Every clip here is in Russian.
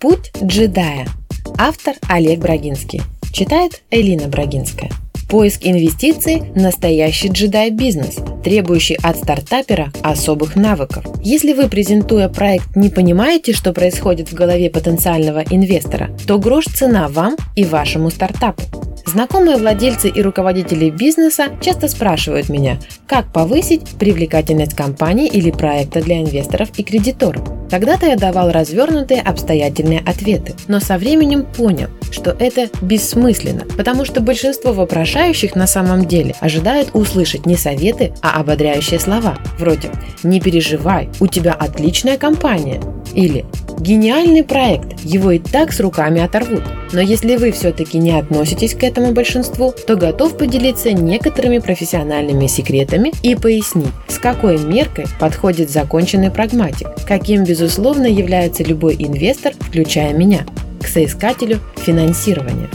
Путь джедая. Автор Олег Брагинский. Читает Элина Брагинская. Поиск инвестиций – настоящий джедай-бизнес, требующий от стартапера особых навыков. Если вы, презентуя проект, не понимаете, что происходит в голове потенциального инвестора, то грош цена вам и вашему стартапу. Знакомые владельцы и руководители бизнеса часто спрашивают меня, как повысить привлекательность компании или проекта для инвесторов и кредиторов. Когда-то я давал развернутые обстоятельные ответы, но со временем понял, что это бессмысленно, потому что большинство вопрошающих на самом деле ожидают услышать не советы, а ободряющие слова, вроде «не переживай, у тебя отличная компания» или Гениальный проект, его и так с руками оторвут. Но если вы все-таки не относитесь к этому большинству, то готов поделиться некоторыми профессиональными секретами и пояснить, с какой меркой подходит законченный прагматик, каким, безусловно, является любой инвестор, включая меня, к соискателю финансирования.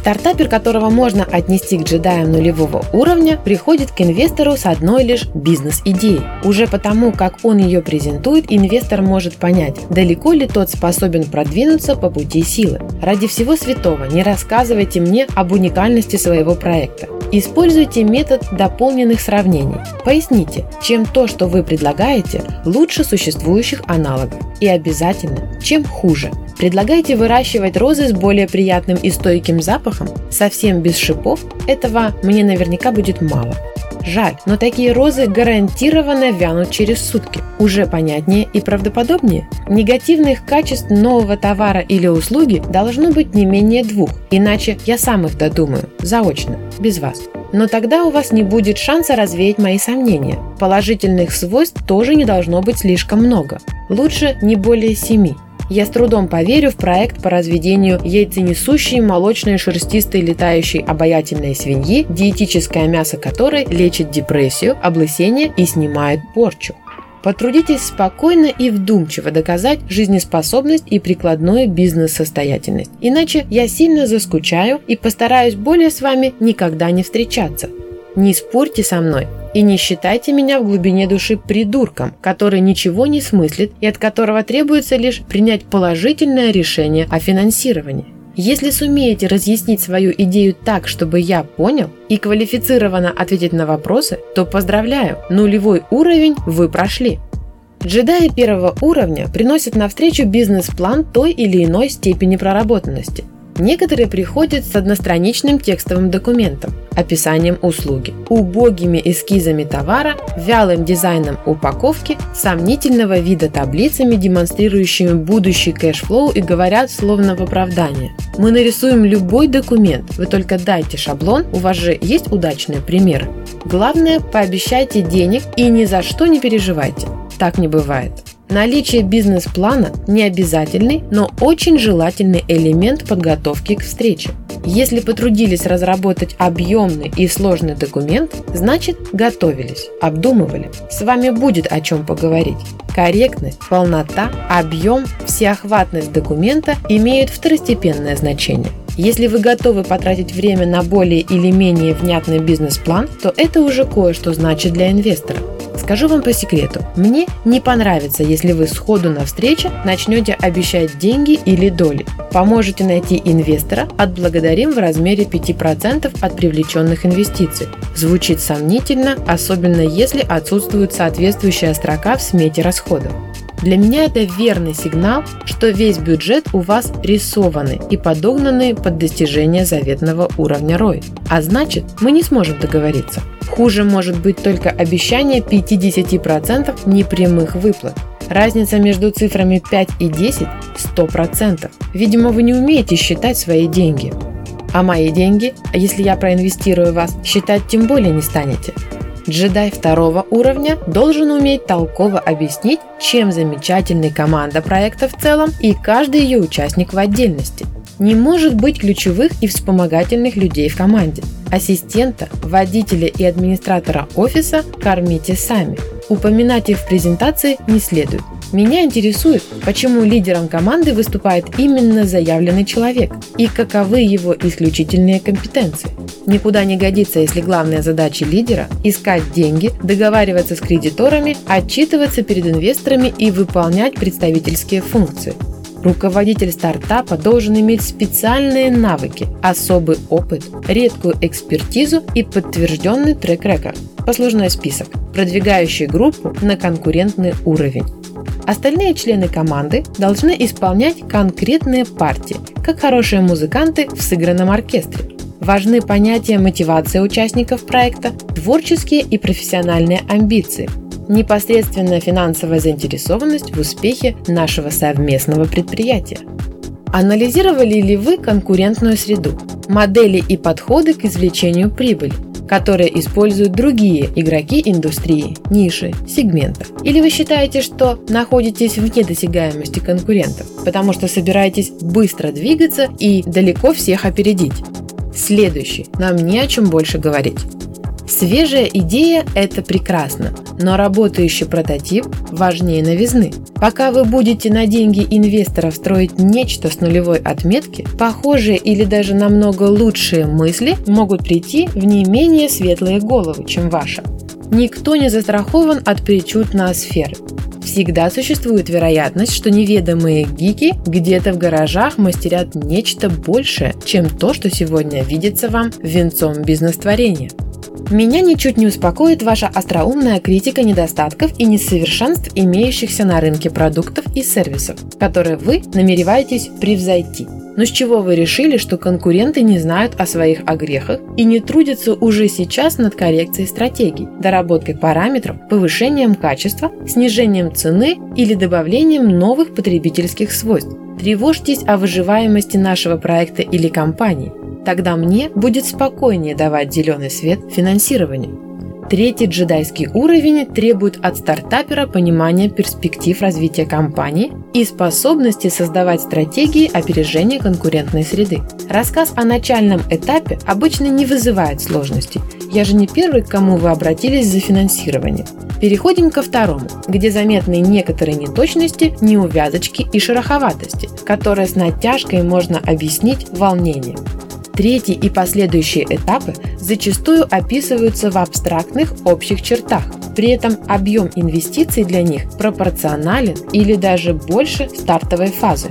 Стартапер, которого можно отнести к джедаям нулевого уровня, приходит к инвестору с одной лишь бизнес-идеей. Уже потому, как он ее презентует, инвестор может понять, далеко ли тот способен продвинуться по пути силы. Ради всего святого не рассказывайте мне об уникальности своего проекта. Используйте метод дополненных сравнений. Поясните, чем то, что вы предлагаете, лучше существующих аналогов. И обязательно, чем хуже. Предлагайте выращивать розы с более приятным и стойким запахом, совсем без шипов, этого мне наверняка будет мало. Жаль, но такие розы гарантированно вянут через сутки. Уже понятнее и правдоподобнее. Негативных качеств нового товара или услуги должно быть не менее двух, иначе я сам их додумаю, заочно, без вас. Но тогда у вас не будет шанса развеять мои сомнения. Положительных свойств тоже не должно быть слишком много. Лучше не более семи. Я с трудом поверю в проект по разведению яйценесущей молочной шерстистой летающей обаятельной свиньи, диетическое мясо которой лечит депрессию, облысение и снимает порчу. Потрудитесь спокойно и вдумчиво доказать жизнеспособность и прикладную бизнес-состоятельность. Иначе я сильно заскучаю и постараюсь более с вами никогда не встречаться. Не спорьте со мной, и не считайте меня в глубине души придурком, который ничего не смыслит и от которого требуется лишь принять положительное решение о финансировании. Если сумеете разъяснить свою идею так, чтобы я понял и квалифицированно ответить на вопросы, то поздравляю, нулевой уровень вы прошли. Джедаи первого уровня приносят на встречу бизнес-план той или иной степени проработанности – Некоторые приходят с одностраничным текстовым документом, описанием услуги, убогими эскизами товара, вялым дизайном упаковки, сомнительного вида таблицами, демонстрирующими будущий cash flow и говорят словно в оправдание. Мы нарисуем любой документ, вы только дайте шаблон, у вас же есть удачные примеры. Главное, пообещайте денег и ни за что не переживайте. Так не бывает. Наличие бизнес-плана – не обязательный, но очень желательный элемент подготовки к встрече. Если потрудились разработать объемный и сложный документ, значит готовились, обдумывали. С вами будет о чем поговорить. Корректность, полнота, объем, всеохватность документа имеют второстепенное значение. Если вы готовы потратить время на более или менее внятный бизнес-план, то это уже кое-что значит для инвестора. Скажу вам по секрету, мне не понравится, если вы сходу на встрече начнете обещать деньги или доли. Поможете найти инвестора, отблагодарим в размере 5% от привлеченных инвестиций. Звучит сомнительно, особенно если отсутствует соответствующая строка в смете расходов. Для меня это верный сигнал, что весь бюджет у вас рисованный и подогнанный под достижение заветного уровня ROI. А значит, мы не сможем договориться. Хуже может быть только обещание 50% непрямых выплат. Разница между цифрами 5 и 10 – 100%. Видимо, вы не умеете считать свои деньги. А мои деньги, если я проинвестирую вас, считать тем более не станете. Джедай второго уровня должен уметь толково объяснить, чем замечательна команда проекта в целом и каждый ее участник в отдельности. Не может быть ключевых и вспомогательных людей в команде. Ассистента, водителя и администратора офиса кормите сами. Упоминать их в презентации не следует. Меня интересует, почему лидером команды выступает именно заявленный человек и каковы его исключительные компетенции. Никуда не годится, если главная задача лидера – искать деньги, договариваться с кредиторами, отчитываться перед инвесторами и выполнять представительские функции. Руководитель стартапа должен иметь специальные навыки, особый опыт, редкую экспертизу и подтвержденный трек-рекорд, послужной список, продвигающий группу на конкурентный уровень. Остальные члены команды должны исполнять конкретные партии, как хорошие музыканты в сыгранном оркестре. Важны понятия мотивации участников проекта, творческие и профессиональные амбиции, непосредственная финансовая заинтересованность в успехе нашего совместного предприятия. Анализировали ли вы конкурентную среду, модели и подходы к извлечению прибыли, которые используют другие игроки индустрии, ниши, сегментов? Или вы считаете, что находитесь вне досягаемости конкурентов, потому что собираетесь быстро двигаться и далеко всех опередить? Следующий. Нам не о чем больше говорить. Свежая идея – это прекрасно, но работающий прототип важнее новизны. Пока вы будете на деньги инвесторов строить нечто с нулевой отметки, похожие или даже намного лучшие мысли могут прийти в не менее светлые головы, чем ваша. Никто не застрахован от причуд на сферы. Всегда существует вероятность, что неведомые гики где-то в гаражах мастерят нечто большее, чем то, что сегодня видится вам венцом бизнес-творения. Меня ничуть не успокоит ваша остроумная критика недостатков и несовершенств, имеющихся на рынке продуктов и сервисов, которые вы намереваетесь превзойти. Но с чего вы решили, что конкуренты не знают о своих огрехах и не трудятся уже сейчас над коррекцией стратегий, доработкой параметров, повышением качества, снижением цены или добавлением новых потребительских свойств? Тревожьтесь о выживаемости нашего проекта или компании. Тогда мне будет спокойнее давать зеленый свет финансированию. Третий джедайский уровень требует от стартапера понимания перспектив развития компании и способности создавать стратегии опережения конкурентной среды. Рассказ о начальном этапе обычно не вызывает сложностей. Я же не первый, к кому вы обратились за финансированием. Переходим ко второму, где заметны некоторые неточности, неувязочки и шероховатости, которые с натяжкой можно объяснить волнением. Третий и последующие этапы зачастую описываются в абстрактных общих чертах. При этом объем инвестиций для них пропорционален или даже больше стартовой фазы.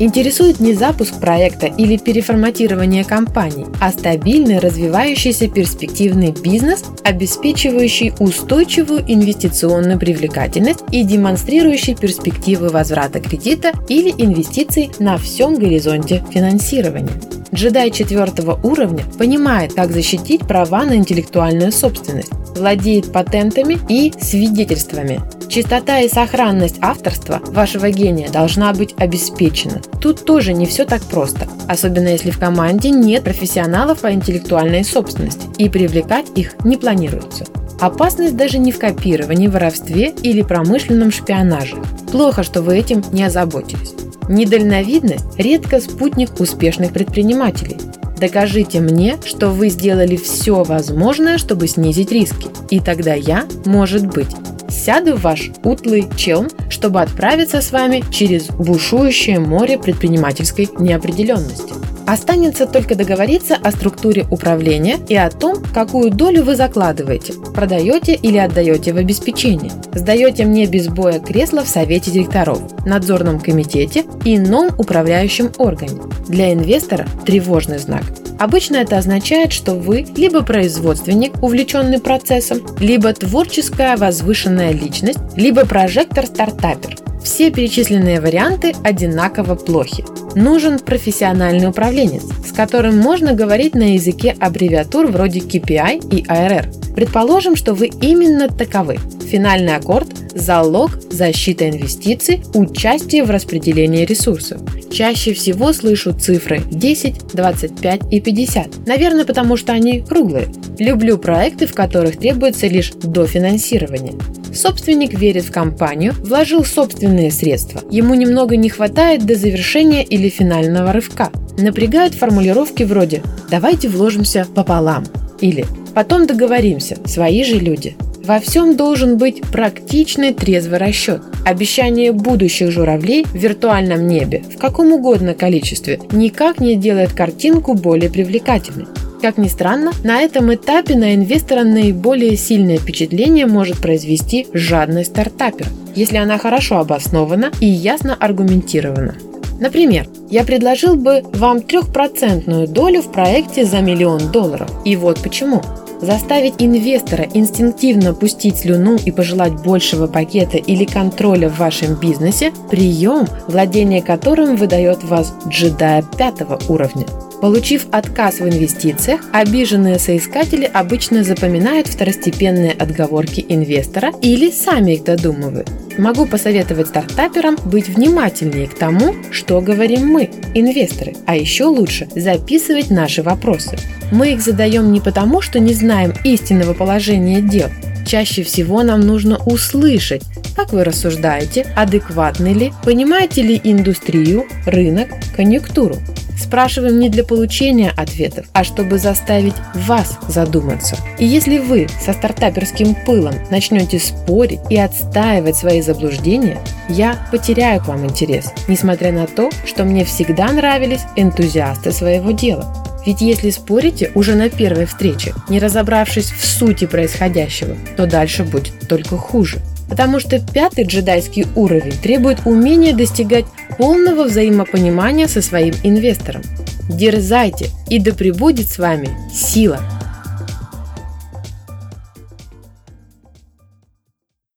Интересует не запуск проекта или переформатирование компании, а стабильный развивающийся перспективный бизнес, обеспечивающий устойчивую инвестиционную привлекательность и демонстрирующий перспективы возврата кредита или инвестиций на всем горизонте финансирования. Джедай четвертого уровня понимает, как защитить права на интеллектуальную собственность, владеет патентами и свидетельствами. Чистота и сохранность авторства вашего гения должна быть обеспечена. Тут тоже не все так просто, особенно если в команде нет профессионалов по интеллектуальной собственности и привлекать их не планируется. Опасность даже не в копировании, воровстве или промышленном шпионаже. Плохо, что вы этим не озаботились. Недальновидность – редко спутник успешных предпринимателей. Докажите мне, что вы сделали все возможное, чтобы снизить риски. И тогда я, может быть, сяду в ваш утлый челн, чтобы отправиться с вами через бушующее море предпринимательской неопределенности. Останется только договориться о структуре управления и о том, какую долю вы закладываете, продаете или отдаете в обеспечение. Сдаете мне без боя кресло в совете директоров, надзорном комитете и ином управляющем органе. Для инвестора тревожный знак. Обычно это означает, что вы либо производственник, увлеченный процессом, либо творческая возвышенная личность, либо прожектор-стартапер. Все перечисленные варианты одинаково плохи. Нужен профессиональный управленец, с которым можно говорить на языке аббревиатур вроде KPI и ARR. Предположим, что вы именно таковы. Финальный аккорд – залог, защита инвестиций, участие в распределении ресурсов. Чаще всего слышу цифры 10, 25 и 50. Наверное, потому что они круглые. Люблю проекты, в которых требуется лишь дофинансирование. Собственник верит в компанию, вложил собственные средства. Ему немного не хватает до завершения или финального рывка. Напрягают формулировки вроде «давайте вложимся пополам» или «потом договоримся, свои же люди». Во всем должен быть практичный трезвый расчет. Обещание будущих журавлей в виртуальном небе в каком угодно количестве никак не делает картинку более привлекательной. Как ни странно, на этом этапе на инвестора наиболее сильное впечатление может произвести жадность стартапера, если она хорошо обоснована и ясно аргументирована. Например, я предложил бы вам трехпроцентную долю в проекте за миллион долларов. И вот почему. Заставить инвестора инстинктивно пустить слюну и пожелать большего пакета или контроля в вашем бизнесе – прием, владение которым выдает вас джедая пятого уровня. Получив отказ в инвестициях, обиженные соискатели обычно запоминают второстепенные отговорки инвестора или сами их додумывают. Могу посоветовать стартаперам быть внимательнее к тому, что говорим мы, инвесторы, а еще лучше записывать наши вопросы. Мы их задаем не потому, что не знаем истинного положения дел, Чаще всего нам нужно услышать, как вы рассуждаете, адекватны ли, понимаете ли индустрию, рынок, конъюнктуру. Спрашиваем не для получения ответов, а чтобы заставить вас задуматься. И если вы со стартаперским пылом начнете спорить и отстаивать свои заблуждения, я потеряю к вам интерес, несмотря на то, что мне всегда нравились энтузиасты своего дела. Ведь если спорите уже на первой встрече, не разобравшись в сути происходящего, то дальше будет только хуже. Потому что пятый джедайский уровень требует умения достигать полного взаимопонимания со своим инвестором. Дерзайте, и да пребудет с вами сила!